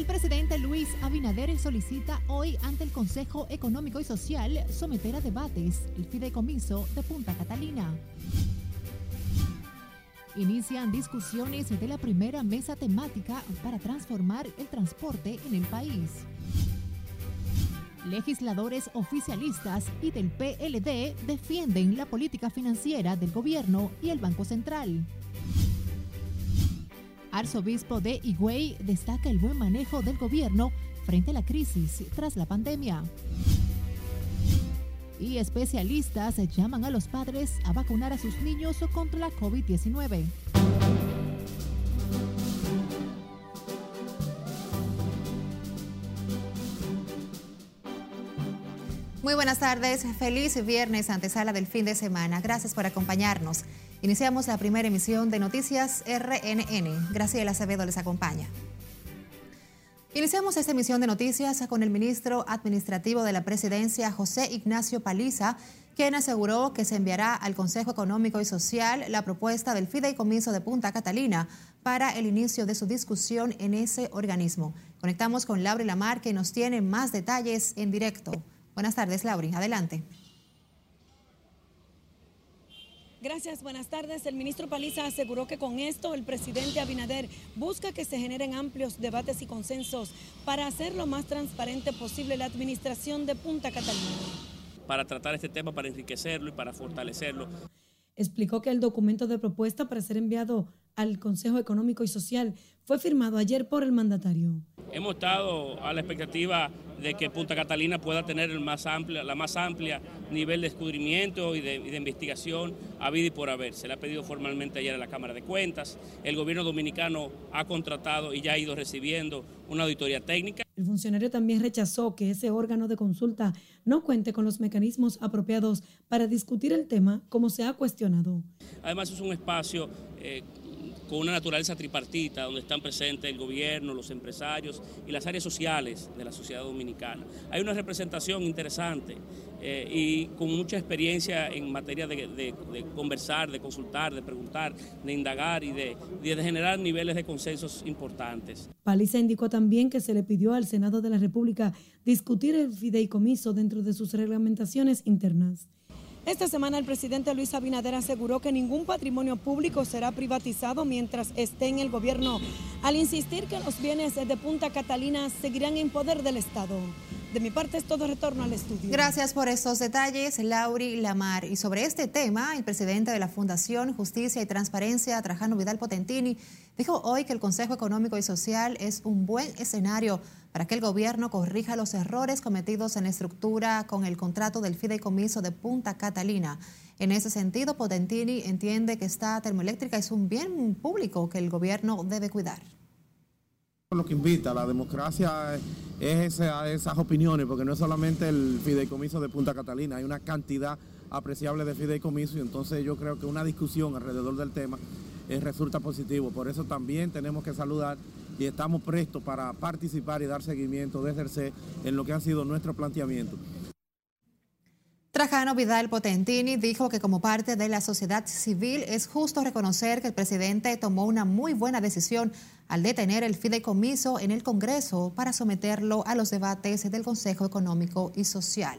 El presidente Luis Abinader solicita hoy ante el Consejo Económico y Social someter a debates el fideicomiso de Punta Catalina. Inician discusiones de la primera mesa temática para transformar el transporte en el país. Legisladores oficialistas y del PLD defienden la política financiera del gobierno y el Banco Central. Arzobispo de Higüey destaca el buen manejo del gobierno frente a la crisis tras la pandemia. Y especialistas llaman a los padres a vacunar a sus niños contra la COVID-19. Muy buenas tardes, feliz viernes antesala del fin de semana. Gracias por acompañarnos. Iniciamos la primera emisión de Noticias RNN. Graciela Acevedo les acompaña. Iniciamos esta emisión de noticias con el ministro administrativo de la presidencia, José Ignacio Paliza, quien aseguró que se enviará al Consejo Económico y Social la propuesta del fideicomiso de Punta Catalina para el inicio de su discusión en ese organismo. Conectamos con Laura Lamar, que nos tiene más detalles en directo. Buenas tardes, Lauri. Adelante. Gracias, buenas tardes. El ministro Paliza aseguró que con esto el presidente Abinader busca que se generen amplios debates y consensos para hacer lo más transparente posible la administración de Punta Catalina. Para tratar este tema, para enriquecerlo y para fortalecerlo. Explicó que el documento de propuesta para ser enviado al Consejo Económico y Social fue firmado ayer por el mandatario. Hemos estado a la expectativa de que Punta Catalina pueda tener el más amplia, la más amplia nivel de descubrimiento y de, y de investigación vida y por haber. Se le ha pedido formalmente ayer a la Cámara de Cuentas. El gobierno dominicano ha contratado y ya ha ido recibiendo una auditoría técnica. El funcionario también rechazó que ese órgano de consulta no cuente con los mecanismos apropiados para discutir el tema como se ha cuestionado. Además es un espacio eh, con una naturaleza tripartita, donde están presentes el gobierno, los empresarios y las áreas sociales de la sociedad dominicana. Hay una representación interesante eh, y con mucha experiencia en materia de, conversar, de consultar, de preguntar, de indagar y de, de generar niveles de consensos importantes. Paliza indicó también que se le pidió al Senado de la República discutir el fideicomiso dentro de sus reglamentaciones internas. Esta semana el presidente Luis Abinader aseguró que ningún patrimonio público será privatizado mientras esté en el gobierno, al insistir que los bienes de Punta Catalina seguirán en poder del Estado. De mi parte es todo retorno al estudio. Gracias por estos detalles, Lauri Lamar. Y sobre este tema, el presidente de la Fundación Justicia y Transparencia, Trajano Vidal Potentini, dijo hoy que el Consejo Económico y Social es un buen escenario para que el gobierno corrija los errores cometidos en estructura con el contrato del fideicomiso de Punta Catalina. En ese sentido, Potentini entiende que esta termoeléctrica es un bien público que el gobierno debe cuidar. Lo que invita a la democracia es esa, esas opiniones, porque no es solamente el fideicomiso de Punta Catalina, hay una cantidad apreciable de fideicomiso y entonces yo creo que una discusión alrededor del tema eh, resulta positivo. Por eso también tenemos que saludar y estamos prestos para participar y dar seguimiento de ejercer en lo que han sido nuestros planteamientos. Trajano Vidal Potentini dijo que como parte de la sociedad civil es justo reconocer que el presidente tomó una muy buena decisión al detener el fideicomiso en el Congreso para someterlo a los debates del Consejo Económico y Social.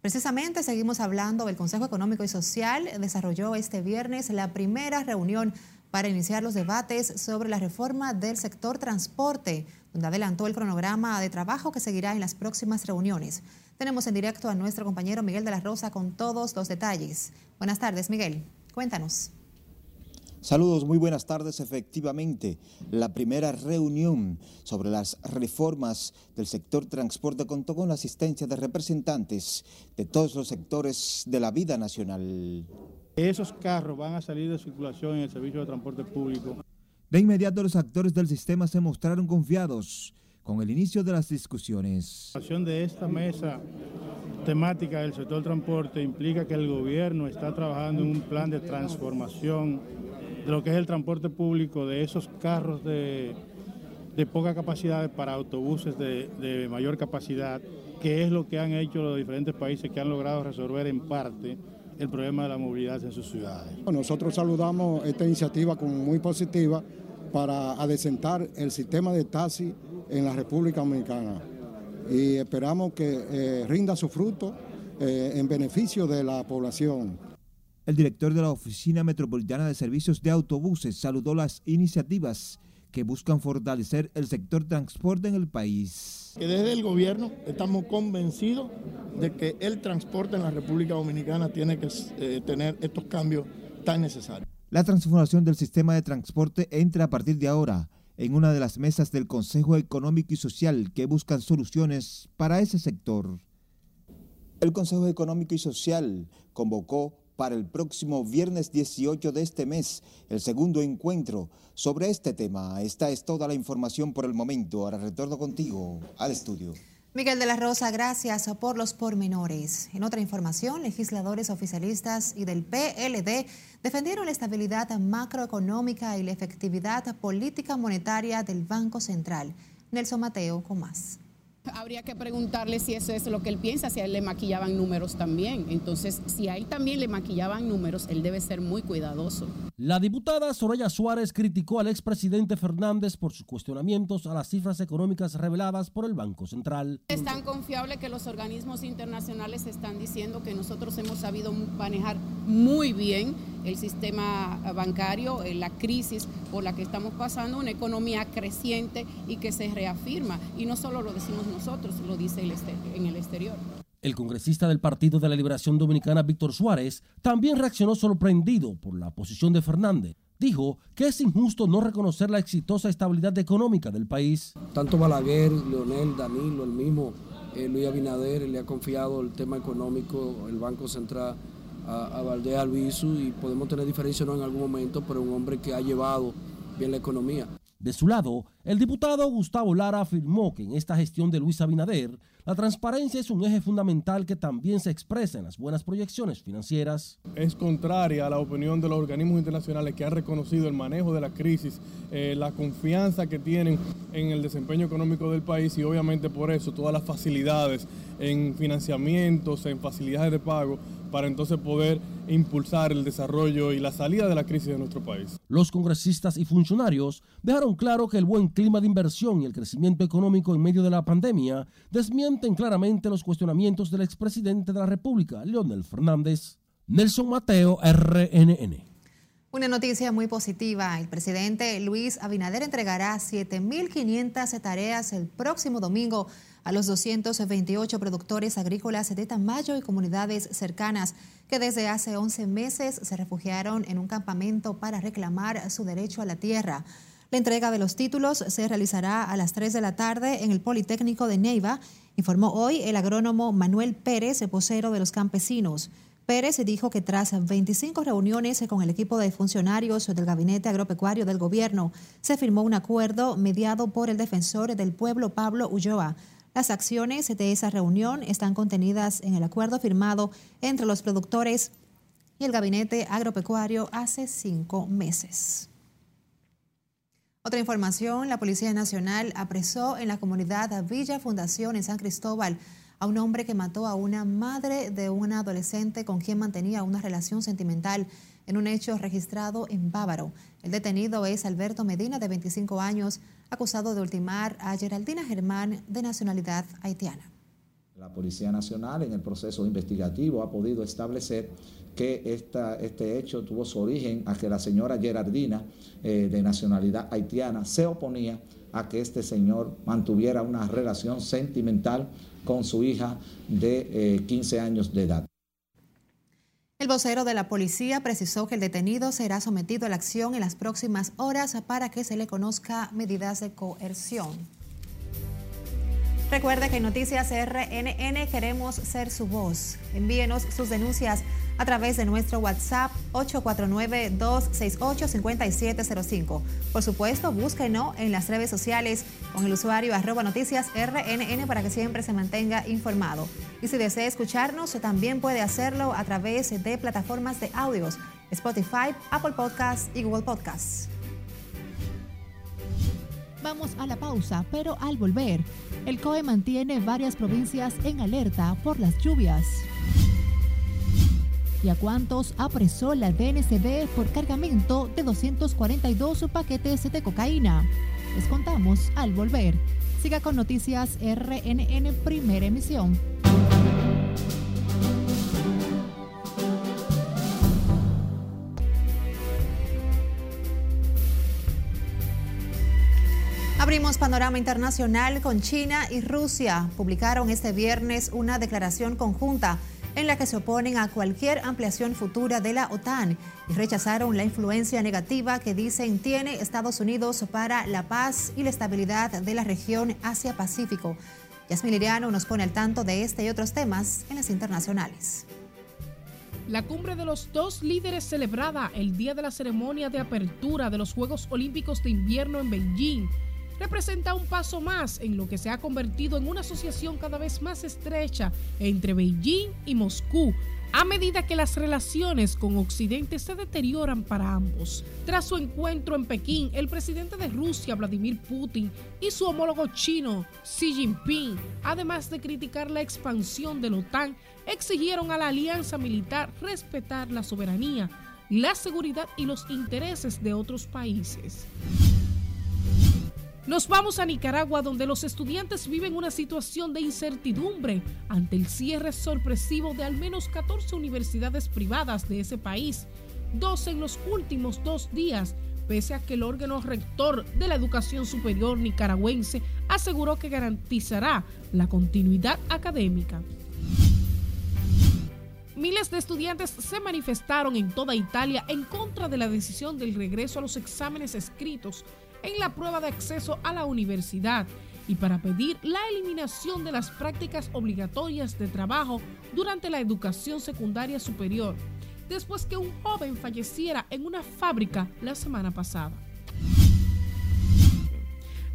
Precisamente seguimos hablando del Consejo Económico y Social. Desarrolló este viernes la primera reunión para iniciar los debates sobre la reforma del sector transporte, donde adelantó el cronograma de trabajo que seguirá en las próximas reuniones. Tenemos en directo a nuestro compañero Miguel de la Rosa con todos los detalles. Buenas tardes, Miguel. Cuéntanos. Saludos, muy buenas tardes. Efectivamente, la primera reunión sobre las reformas del sector transporte contó con la asistencia de representantes de todos los sectores de la vida nacional. Esos carros van a salir de circulación en el servicio de transporte público. De inmediato los actores del sistema se mostraron confiados con el inicio de las discusiones. La acción de esta mesa temática del sector transporte implica que el gobierno está trabajando en un plan de transformación de lo que es el transporte público, de esos carros de, de poca capacidad para autobuses de, de mayor capacidad, que es lo que han hecho los diferentes países que han logrado resolver en parte el problema de la movilidad en sus ciudades. Nosotros saludamos esta iniciativa como muy positiva para adecentar el sistema de taxi en la República Dominicana. Y esperamos que eh, rinda su fruto eh, en beneficio de la población. El director de la Oficina Metropolitana de Servicios de Autobuses saludó las iniciativas que buscan fortalecer el sector transporte en el país. Desde el gobierno estamos convencidos de que el transporte en la República Dominicana tiene que eh, tener estos cambios tan necesarios. La transformación del sistema de transporte entra a partir de ahora en una de las mesas del Consejo Económico y Social que buscan soluciones para ese sector. El Consejo Económico y Social convocó para el próximo viernes 18 de este mes el segundo encuentro sobre este tema. Esta es toda la información por el momento. Ahora retorno contigo al estudio. Miguel de la Rosa, gracias por los pormenores. En otra información, legisladores oficialistas y del PLD defendieron la estabilidad macroeconómica y la efectividad política monetaria del Banco Central. Nelson Mateo con más. Habría que preguntarle si eso es lo que él piensa, si a él le maquillaban números también. Entonces, si a él también le maquillaban números, él debe ser muy cuidadoso. La diputada Soraya Suárez criticó al expresidente Fernández por sus cuestionamientos a las cifras económicas reveladas por el Banco Central. Es tan confiable que los organismos internacionales están diciendo que nosotros hemos sabido manejar muy bien el sistema bancario, eh, la crisis por la que estamos pasando, una economía creciente y que se reafirma. Y no solo lo decimos nosotros, lo dice el en el exterior. El congresista del Partido de la Liberación Dominicana, Víctor Suárez, también reaccionó sorprendido por la posición de Fernández. Dijo que es injusto no reconocer la exitosa estabilidad económica del país. Tanto Balaguer, Leonel, Danilo, el mismo eh, Luis Abinader le ha confiado el tema económico, el Banco Central a, a Valdés Albizu y podemos tener diferencias en algún momento, pero un hombre que ha llevado bien la economía. De su lado, el diputado Gustavo Lara afirmó que en esta gestión de Luis Abinader, la transparencia es un eje fundamental que también se expresa en las buenas proyecciones financieras. Es contraria a la opinión de los organismos internacionales que han reconocido el manejo de la crisis, eh, la confianza que tienen en el desempeño económico del país y obviamente por eso todas las facilidades en financiamientos, en facilidades de pago para entonces poder impulsar el desarrollo y la salida de la crisis de nuestro país. Los congresistas y funcionarios dejaron claro que el buen clima de inversión y el crecimiento económico en medio de la pandemia desmienten claramente los cuestionamientos del expresidente de la República, Leonel Fernández. Nelson Mateo, RNN. Una noticia muy positiva. El presidente Luis Abinader entregará 7.500 tareas el próximo domingo a los 228 productores agrícolas de Tamayo y comunidades cercanas que desde hace 11 meses se refugiaron en un campamento para reclamar su derecho a la tierra. La entrega de los títulos se realizará a las 3 de la tarde en el Politécnico de Neiva, informó hoy el agrónomo Manuel Pérez, vocero de los campesinos. Pérez dijo que tras 25 reuniones con el equipo de funcionarios del Gabinete Agropecuario del Gobierno, se firmó un acuerdo mediado por el defensor del pueblo Pablo Ulloa las acciones de esa reunión están contenidas en el acuerdo firmado entre los productores y el gabinete agropecuario hace cinco meses. Otra información, la Policía Nacional apresó en la comunidad Villa Fundación en San Cristóbal a un hombre que mató a una madre de una adolescente con quien mantenía una relación sentimental en un hecho registrado en Bávaro. El detenido es Alberto Medina, de 25 años, acusado de ultimar a Geraldina Germán, de nacionalidad haitiana. La Policía Nacional en el proceso investigativo ha podido establecer que este hecho tuvo su origen a que la señora Geraldina, eh, de nacionalidad haitiana, se oponía a que este señor mantuviera una relación sentimental con su hija de 15 eh, años de edad. El vocero de la policía precisó que el detenido será sometido a la acción en las próximas horas para que se le conozca medidas de coerción. Recuerde que en Noticias RNN queremos ser su voz. Envíenos sus denuncias a través de nuestro WhatsApp 849-268-5705. Por supuesto, búsquenos en las redes sociales con el usuario arroba noticias RNN para que siempre se mantenga informado. Y si desea escucharnos, también puede hacerlo a través de plataformas de audios, Spotify, Apple Podcasts y Google Podcasts. Vamos a la pausa, pero al volver, el COE mantiene varias provincias en alerta por las lluvias. y a cuántos apresó la DNCD por cargamento de 242 paquetes de cocaína. Les contamos al volver. Siga con Noticias RNN Primera Emisión. Abrimos panorama internacional con China y Rusia. Publicaron este viernes una declaración conjunta en la que se oponen a cualquier ampliación futura de la OTAN y rechazaron la influencia negativa que dicen tiene Estados Unidos para la paz y la estabilidad de la región Asia-Pacífico. Yasmin Liriano nos pone al tanto de este y otros temas en las internacionales. La cumbre de los dos líderes celebrada el día de la ceremonia de apertura de los Juegos Olímpicos de Invierno en Beijing representa un paso más en lo que se ha convertido en una asociación cada vez más estrecha entre Beijing y Moscú, a medida que las relaciones con Occidente se deterioran para ambos. Tras su encuentro en Pekín, el presidente de Rusia, Vladimir Putin, y su homólogo chino, Xi Jinping, además de criticar la expansión de la OTAN, exigieron a la alianza militar respetar la soberanía, la seguridad y los intereses de otros países. Nos vamos a Nicaragua, donde los estudiantes viven una situación de incertidumbre ante el cierre sorpresivo de al menos 14 universidades privadas de ese país, dos en los últimos dos días, pese a que el órgano rector de la educación superior nicaragüense aseguró que garantizará la continuidad académica. Miles de estudiantes se manifestaron en toda Italia en contra de la decisión del regreso a los exámenes escritos en la prueba de acceso a la universidad y para pedir la eliminación de las prácticas obligatorias de trabajo durante la educación secundaria superior, después que un joven falleciera en una fábrica la semana pasada.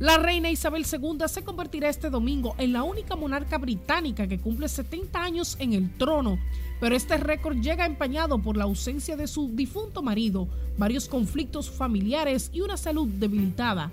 La reina Isabel II se convertirá este domingo en la única monarca británica que cumple 70 años en el trono, pero este récord llega empañado por la ausencia de su difunto marido, varios conflictos familiares y una salud debilitada.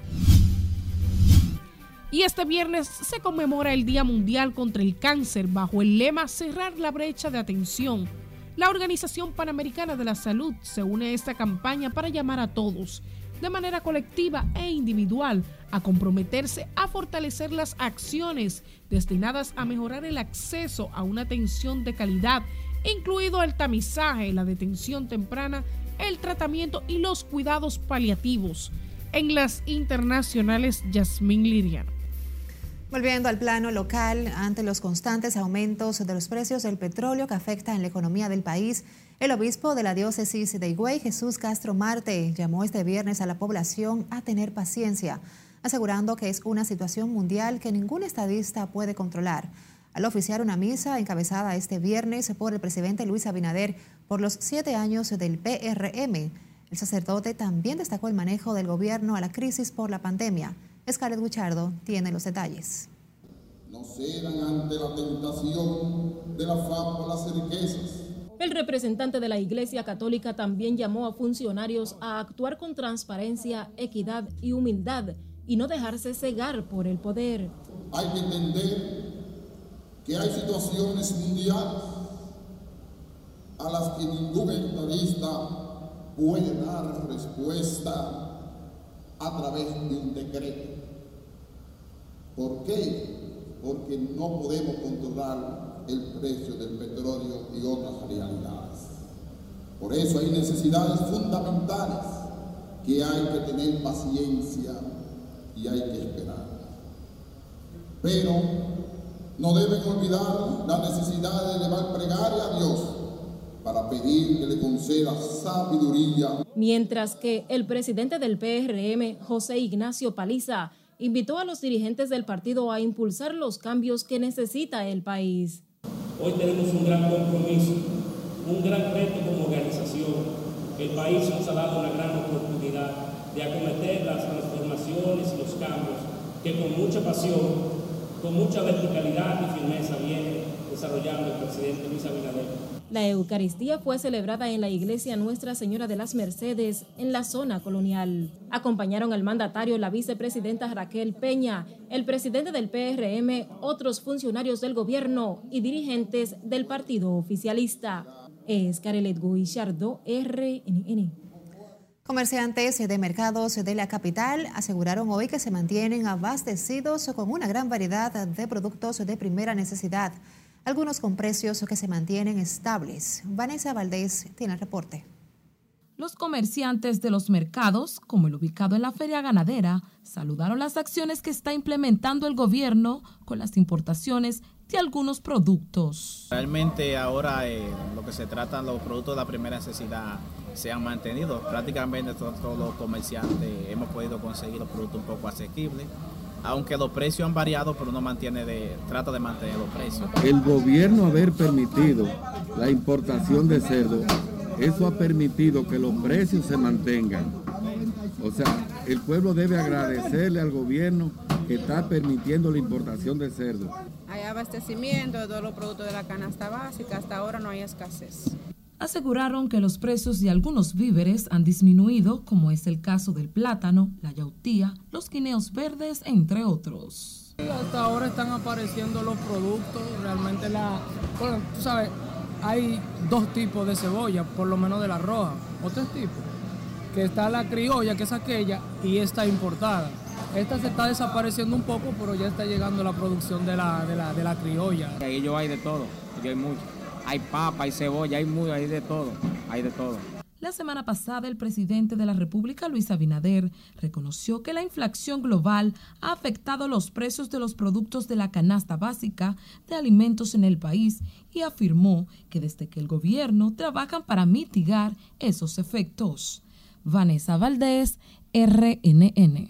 Y este viernes se conmemora el Día Mundial contra el Cáncer bajo el lema Cerrar la brecha de atención. La Organización Panamericana de la Salud se une a esta campaña para llamar a todos, de manera colectiva e individual, a comprometerse a fortalecer las acciones destinadas a mejorar el acceso a una atención de calidad, incluido el tamizaje, la detención temprana, el tratamiento y los cuidados paliativos. En las internacionales, Yasmín Liriano. Volviendo al plano local, ante los constantes aumentos de los precios del petróleo que afectan la economía del país, el obispo de la diócesis de Higüey, Jesús Castro Marte, llamó este viernes a la población a tener paciencia asegurando que es una situación mundial que ningún estadista puede controlar. Al oficiar una misa encabezada este viernes por el presidente Luis Abinader por los siete años del PRM, el sacerdote también destacó el manejo del gobierno a la crisis por la pandemia. Scarlett Guichardo tiene los detalles. No cedan ante la tentación de las riquezas. El representante de la Iglesia Católica también llamó a funcionarios a actuar con transparencia, equidad y humildad y no dejarse cegar por el poder. Hay que entender que hay situaciones mundiales a las que ningún estadista puede dar respuesta a través de un decreto. ¿Por qué? Porque no podemos controlar el precio del petróleo y otras realidades. Por eso hay necesidades fundamentales que hay que tener paciencia y hay que esperar. Pero no deben olvidar la necesidad de elevar plegaria a Dios para pedir que le conceda sabiduría. Mientras que el presidente del PRM, José Ignacio Paliza, invitó a los dirigentes del partido a impulsar los cambios que necesita el país. Hoy tenemos un gran compromiso, un gran reto como organización. El país nos ha dado una gran oportunidad de acometer las transformaciones y los cambios que con mucha pasión, con mucha verticalidad y firmeza viene desarrollando el presidente Luis Abinader. La Eucaristía fue celebrada en la iglesia Nuestra Señora de las Mercedes, en la zona colonial. Acompañaron al mandatario la vicepresidenta Raquel Peña, el presidente del PRM, otros funcionarios del gobierno y dirigentes del partido oficialista. Es Carelet Guillardo, RNN. Comerciantes de mercados de la capital aseguraron hoy que se mantienen abastecidos con una gran variedad de productos de primera necesidad, algunos con precios que se mantienen estables. Vanessa Valdés tiene el reporte. Los comerciantes de los mercados, como el ubicado en la feria ganadera, saludaron las acciones que está implementando el gobierno con las importaciones de algunos productos. Realmente ahora eh, lo que se trata, los productos de la primera necesidad se han mantenido. Prácticamente todos, todos los comerciantes hemos podido conseguir los productos un poco asequibles. Aunque los precios han variado, pero no mantiene de, trata de mantener los precios. El gobierno haber permitido la importación de cerdo, eso ha permitido que los precios se mantengan. O sea, el pueblo debe agradecerle al gobierno que está permitiendo la importación de cerdo. Hay abastecimiento de todos los productos de la canasta básica, hasta ahora no hay escasez. Aseguraron que los precios de algunos víveres han disminuido, como es el caso del plátano, la yautía, los guineos verdes, entre otros. Hasta ahora están apareciendo los productos, realmente la... Bueno, tú sabes, hay dos tipos de cebolla, por lo menos de la roja, o tres tipos. Que está la criolla, que es aquella, y esta importada. Esta se está desapareciendo un poco, pero ya está llegando la producción de la, de la, de la criolla. Ahí yo hay de todo, yo hay mucho. Hay papa, hay cebolla, hay muy, hay de todo, hay de todo. La semana pasada, el presidente de la República, Luis Abinader, reconoció que la inflación global ha afectado los precios de los productos de la canasta básica de alimentos en el país y afirmó que desde que el gobierno trabajan para mitigar esos efectos. Vanessa Valdés, RNN.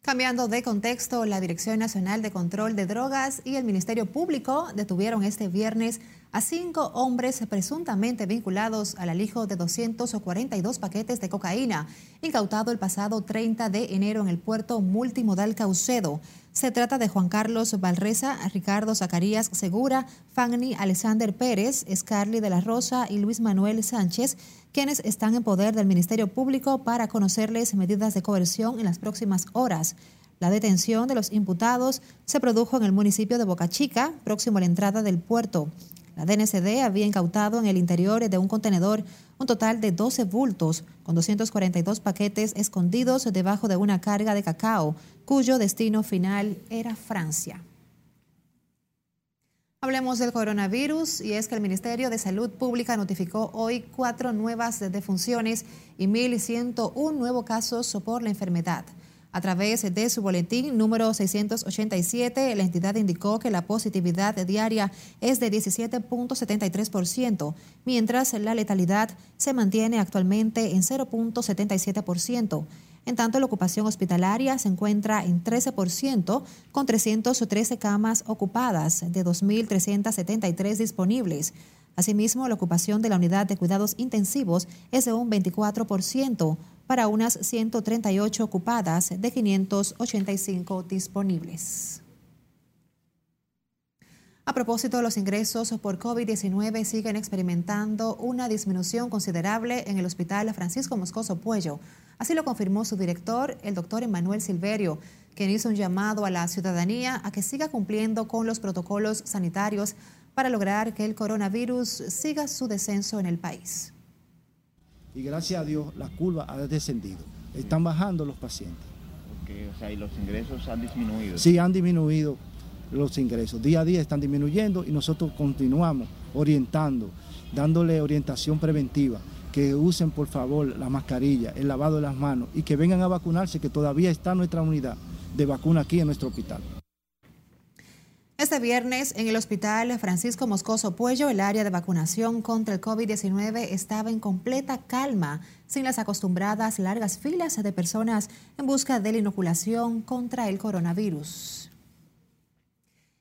Cambiando de contexto, la Dirección Nacional de Control de Drogas y el Ministerio Público detuvieron este viernes a cinco hombres presuntamente vinculados al alijo de 242 paquetes de cocaína, incautado el pasado 30 de enero en el puerto multimodal Caucedo. Se trata de Juan Carlos Valreza, Ricardo Zacarías Segura, Fanny Alexander Pérez, Scarly de la Rosa y Luis Manuel Sánchez, quienes están en poder del Ministerio Público para conocerles medidas de coerción en las próximas horas. La detención de los imputados se produjo en el municipio de Boca Chica, próximo a la entrada del puerto. La DNCD había incautado en el interior de un contenedor un total de 12 bultos con 242 paquetes escondidos debajo de una carga de cacao, cuyo destino final era Francia. Hablemos del coronavirus y es que el Ministerio de Salud Pública notificó hoy cuatro nuevas defunciones y 1.101 nuevos casos por la enfermedad. A través de su boletín número 687, la entidad indicó que la positividad diaria es de 17.73%, mientras la letalidad se mantiene actualmente en 0.77%. En tanto, la ocupación hospitalaria se encuentra en 13%, con 313 camas ocupadas, de 2.373 disponibles. Asimismo, la ocupación de la unidad de cuidados intensivos es de un 24%, para unas 138 ocupadas de 585 disponibles. A propósito, los ingresos por COVID-19 siguen experimentando una disminución considerable en el Hospital Francisco Moscoso Puello. Así lo confirmó su director, el doctor Emanuel Silverio, quien hizo un llamado a la ciudadanía a que siga cumpliendo con los protocolos sanitarios para lograr que el coronavirus siga su descenso en el país y gracias a Dios la curva ha descendido. Están bajando los pacientes. o sea, ¿y los ingresos han disminuido? Sí, han disminuido los ingresos. Día a día están disminuyendo y nosotros continuamos orientando, dándole orientación preventiva, que usen por favor la mascarilla, el lavado de las manos y que vengan a vacunarse, que todavía está nuestra unidad de vacuna aquí en nuestro hospital. Este viernes en el Hospital Francisco Moscoso Puello, el área de vacunación contra el COVID-19 estaba en completa calma, sin las acostumbradas largas filas de personas en busca de la inoculación contra el coronavirus.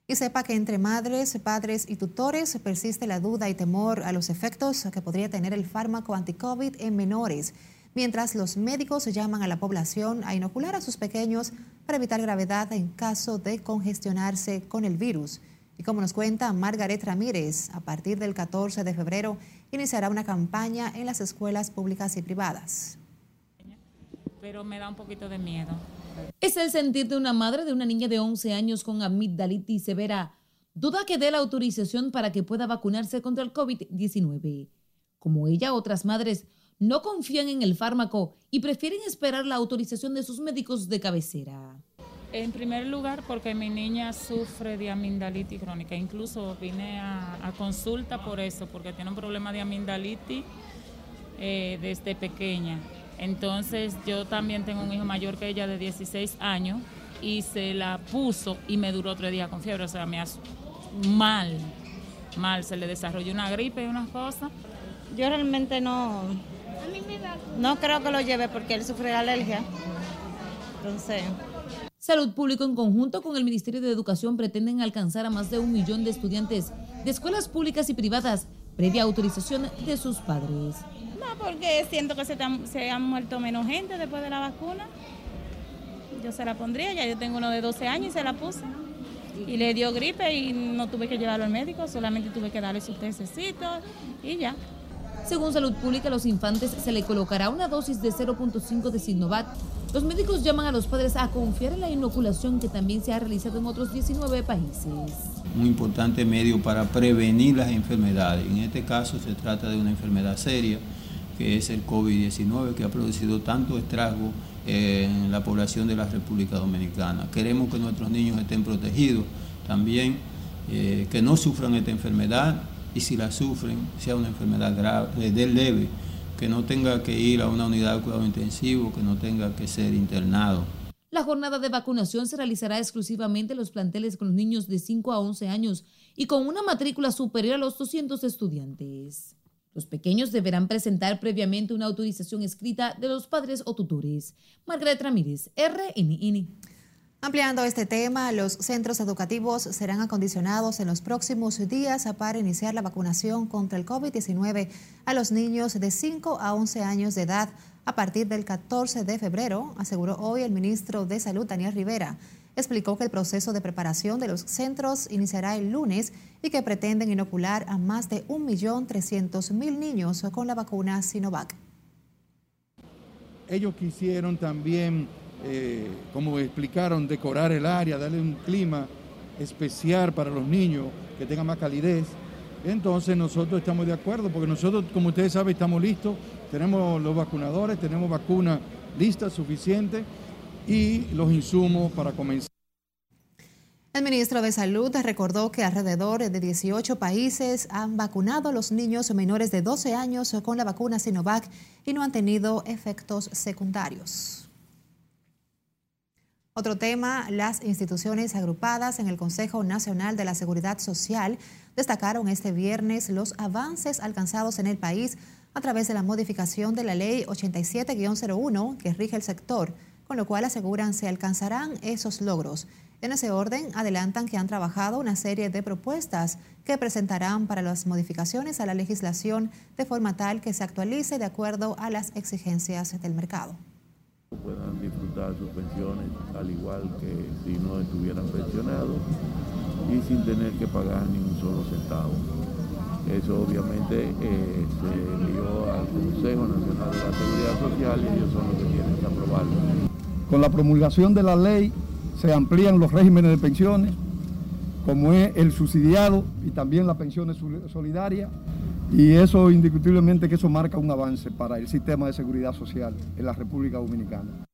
Y sepa que entre madres, padres y tutores persiste la duda y temor a los efectos que podría tener el fármaco anti-COVID en menores mientras los médicos llaman a la población a inocular a sus pequeños para evitar gravedad en caso de congestionarse con el virus. Y como nos cuenta Margaret Ramírez, a partir del 14 de febrero iniciará una campaña en las escuelas públicas y privadas. Pero me da un poquito de miedo. Es el sentir de una madre de una niña de 11 años con amigdalitis severa. Duda que dé la autorización para que pueda vacunarse contra el COVID-19. Como ella, otras madres no confían en el fármaco y prefieren esperar la autorización de sus médicos de cabecera. En primer lugar, porque mi niña sufre de amindalitis crónica. Incluso vine a, consulta por eso, porque tiene un problema de amindalitis eh, desde pequeña. Entonces, yo también tengo un hijo mayor que ella de 16 años y se la puso y me duró tres días con fiebre. O sea, me hace mal, mal. Se le desarrolló una gripe y unas cosas. Yo realmente no, no creo que lo lleve porque él sufre de alergia. Entonces. Salud Público en conjunto con el Ministerio de Educación pretenden alcanzar a más de un millón de estudiantes de escuelas públicas y privadas previa autorización de sus padres. No, porque siento que se, se han muerto menos gente después de la vacuna. Yo se la pondría, ya yo tengo uno de 12 años y se la puse. Y le dio gripe y no tuve que llevarlo al médico, solamente tuve que darle sus tececitos y ya. Según Salud Pública, a los infantes se le colocará una dosis de 0.5 de Sinovac. Los médicos llaman a los padres a confiar en la inoculación que también se ha realizado en otros 19 países. Un importante medio para prevenir las enfermedades. En este caso se trata de una enfermedad seria, que es el COVID-19, que ha producido tanto estrago en la población de la República Dominicana. Queremos que nuestros niños estén protegidos también, eh, que no sufran esta enfermedad y si la sufren, sea una enfermedad grave, de leve, que no tenga que ir a una unidad de cuidado intensivo, que no tenga que ser internado. La jornada de vacunación se realizará exclusivamente en los planteles con los niños de 5 a 11 años y con una matrícula superior a los 200 estudiantes. Los pequeños deberán presentar previamente una autorización escrita de los padres o tutores. Margaret Ramírez, RNN. Ampliando este tema, los centros educativos serán acondicionados en los próximos días para iniciar la vacunación contra el COVID-19 a los niños de 5 a 11 años de edad a partir del 14 de febrero, aseguró hoy el ministro de Salud, Daniel Rivera. Explicó que el proceso de preparación de los centros iniciará el lunes y que pretenden inocular a más de 1.300.000 niños con la vacuna Sinovac. Ellos quisieron también eh, como explicaron, decorar el área, darle un clima especial para los niños, que tenga más calidez. Entonces nosotros estamos de acuerdo, porque nosotros, como ustedes saben, estamos listos, tenemos los vacunadores, tenemos vacunas listas, suficientes y los insumos para comenzar. El ministro de Salud recordó que alrededor de 18 países han vacunado a los niños menores de 12 años con la vacuna Sinovac y no han tenido efectos secundarios. Otro tema, las instituciones agrupadas en el Consejo Nacional de la Seguridad Social destacaron este viernes los avances alcanzados en el país a través de la modificación de la Ley 87-01 que rige el sector, con lo cual aseguran se alcanzarán esos logros. En ese orden, adelantan que han trabajado una serie de propuestas que presentarán para las modificaciones a la legislación de forma tal que se actualice de acuerdo a las exigencias del mercado puedan disfrutar sus pensiones al igual que si no estuvieran pensionados y sin tener que pagar ni un solo centavo. Eso obviamente eh, se envió al Consejo Nacional de la Seguridad Social y ellos son los que tienen que aprobarlo. Con la promulgación de la ley se amplían los regímenes de pensiones, como es el subsidiado y también las pensiones solidarias, y eso indiscutiblemente que eso marca un avance para el sistema de seguridad social en la República Dominicana.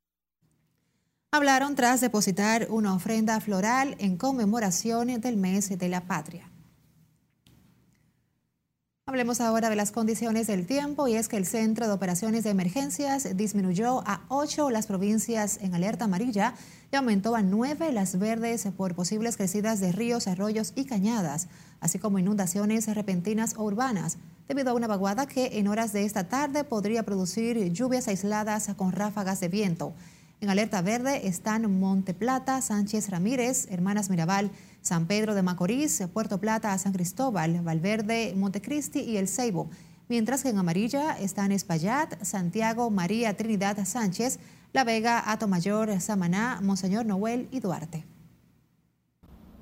Hablaron tras depositar una ofrenda floral en conmemoración del mes de la patria. Hablemos ahora de las condiciones del tiempo y es que el Centro de Operaciones de Emergencias disminuyó a ocho las provincias en alerta amarilla y aumentó a nueve las verdes por posibles crecidas de ríos, arroyos y cañadas así como inundaciones repentinas o urbanas, debido a una vaguada que en horas de esta tarde podría producir lluvias aisladas con ráfagas de viento. En alerta verde están Monte Plata, Sánchez Ramírez, Hermanas Mirabal, San Pedro de Macorís, Puerto Plata, San Cristóbal, Valverde, Montecristi y El Ceibo. Mientras que en amarilla están Espaillat, Santiago, María Trinidad Sánchez, La Vega, Mayor, Samaná, Monseñor Noel y Duarte.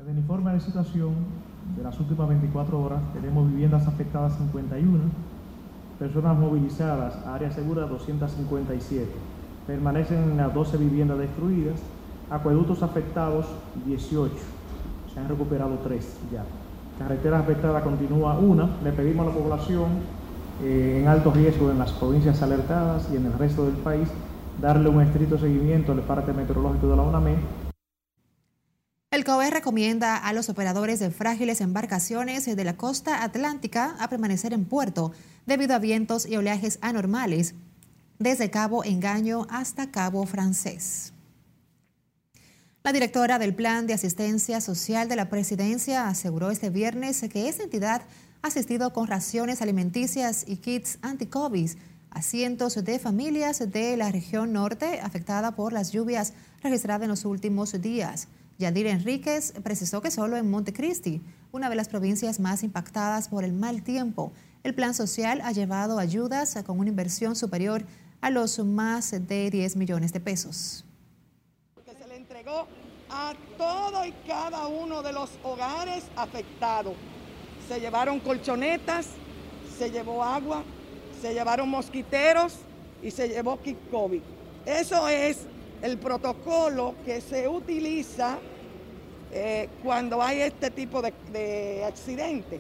El informe de situación de las últimas 24 horas tenemos viviendas afectadas 51, personas movilizadas a área segura 257, permanecen las 12 viviendas destruidas, acueductos afectados 18, se han recuperado 3 ya. Carreteras afectadas continúa una, le pedimos a la población eh, en alto riesgo en las provincias alertadas y en el resto del país, darle un estricto seguimiento al parte meteorológico de la UNAME. El COE recomienda a los operadores de frágiles embarcaciones de la costa atlántica a permanecer en puerto debido a vientos y oleajes anormales desde Cabo Engaño hasta Cabo Francés. La directora del Plan de Asistencia Social de la Presidencia aseguró este viernes que esta entidad ha asistido con raciones alimenticias y kits anti-COVID a cientos de familias de la región norte afectada por las lluvias registradas en los últimos días. Yadir Enríquez precisó que solo en Montecristi, una de las provincias más impactadas por el mal tiempo, el plan social ha llevado ayudas con una inversión superior a los más de 10 millones de pesos. Que se le entregó a todo y cada uno de los hogares afectados. Se llevaron colchonetas, se llevó agua, se llevaron mosquiteros y se llevó COVID. Eso es el protocolo que se utiliza eh, cuando hay este tipo de, de.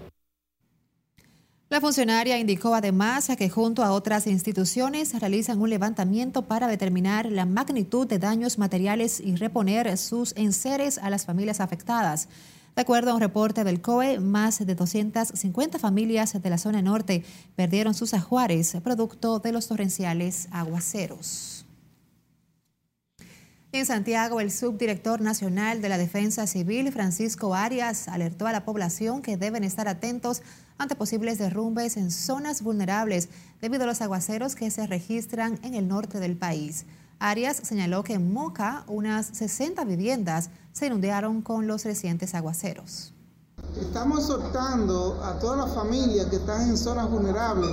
La funcionaria indicó además que junto a otras instituciones realizan un levantamiento para determinar la magnitud de daños materiales y reponer sus enseres a las familias afectadas. De acuerdo a un reporte del COE, más de 250 familias de la zona norte perdieron sus ajuares producto de los torrenciales aguaceros. En Santiago, el subdirector nacional de la Defensa Civil, Francisco Arias, alertó a la población que deben estar atentos ante posibles derrumbes en zonas vulnerables debido a los aguaceros que se registran en el norte del país. Arias señaló que en Moca unas 60 viviendas se inundaron con los recientes aguaceros. Estamos exhortando a todas las familias que están en zonas vulnerables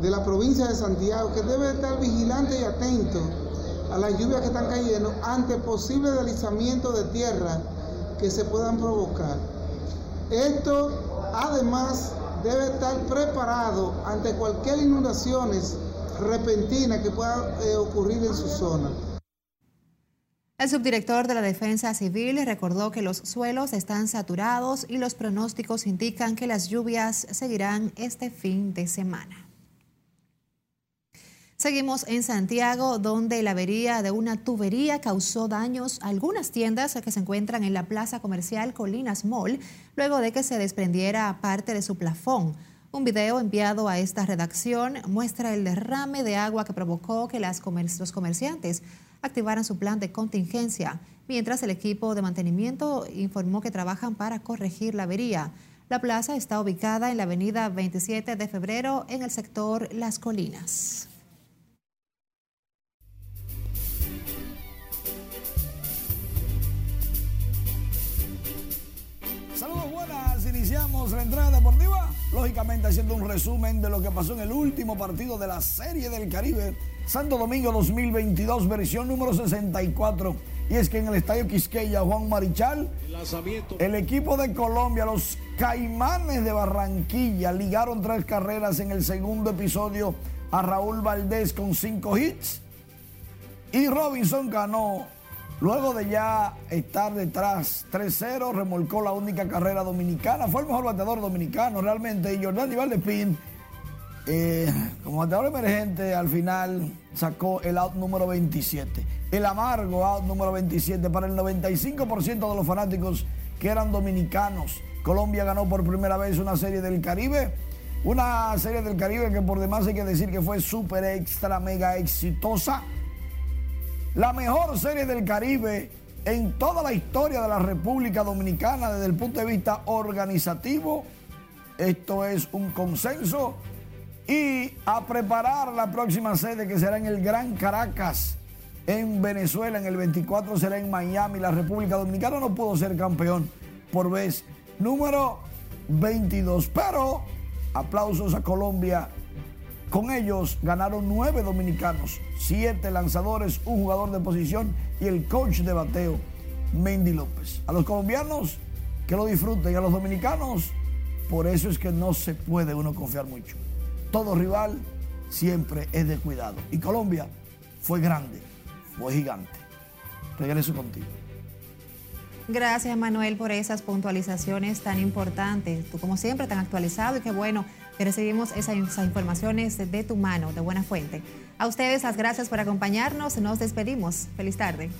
de la provincia de Santiago que deben estar vigilantes y atentos a las lluvias que están cayendo ante posibles deslizamientos de tierra que se puedan provocar. Esto además debe estar preparado ante cualquier inundaciones repentina que pueda eh, ocurrir en su zona. El subdirector de la Defensa Civil recordó que los suelos están saturados y los pronósticos indican que las lluvias seguirán este fin de semana. Seguimos en Santiago, donde la avería de una tubería causó daños a algunas tiendas que se encuentran en la plaza comercial Colinas Mall, luego de que se desprendiera parte de su plafón. Un video enviado a esta redacción muestra el derrame de agua que provocó que las los comerciantes activaran su plan de contingencia, mientras el equipo de mantenimiento informó que trabajan para corregir la avería. La plaza está ubicada en la avenida 27 de febrero en el sector Las Colinas. Iniciamos la entrada deportiva, lógicamente haciendo un resumen de lo que pasó en el último partido de la Serie del Caribe, Santo Domingo 2022, versión número 64. Y es que en el Estadio Quisqueya, Juan Marichal, el equipo de Colombia, los Caimanes de Barranquilla, ligaron tres carreras en el segundo episodio a Raúl Valdés con cinco hits. Y Robinson ganó Luego de ya estar detrás 3-0, remolcó la única carrera dominicana. Fue el mejor bateador dominicano realmente. Y Jordani Valdespín, eh, como bateador emergente, al final sacó el out número 27. El amargo out número 27 para el 95% de los fanáticos que eran dominicanos. Colombia ganó por primera vez una serie del Caribe. Una serie del Caribe que por demás hay que decir que fue súper extra, mega exitosa la mejor serie del Caribe en toda la historia de la República Dominicana desde el punto de vista organizativo. Esto es un consenso. Y a preparar la próxima sede que será en el Gran Caracas, en Venezuela, en el 24 será en Miami. La República Dominicana no pudo ser campeón por vez número 22. Pero aplausos a Colombia con ellos ganaron nueve dominicanos, siete lanzadores, un jugador de posición y el coach de bateo, Mendy López. A los colombianos que lo disfruten y a los dominicanos, por eso es que no se puede uno confiar mucho. Todo rival siempre es de cuidado. Y Colombia fue grande, fue gigante. Regreso contigo. Gracias Manuel por esas puntualizaciones tan importantes. Tú como siempre tan actualizado y qué bueno recibimos esas, esas informaciones de tu mano, de buena fuente. A ustedes las gracias por acompañarnos. Nos despedimos. Feliz tarde.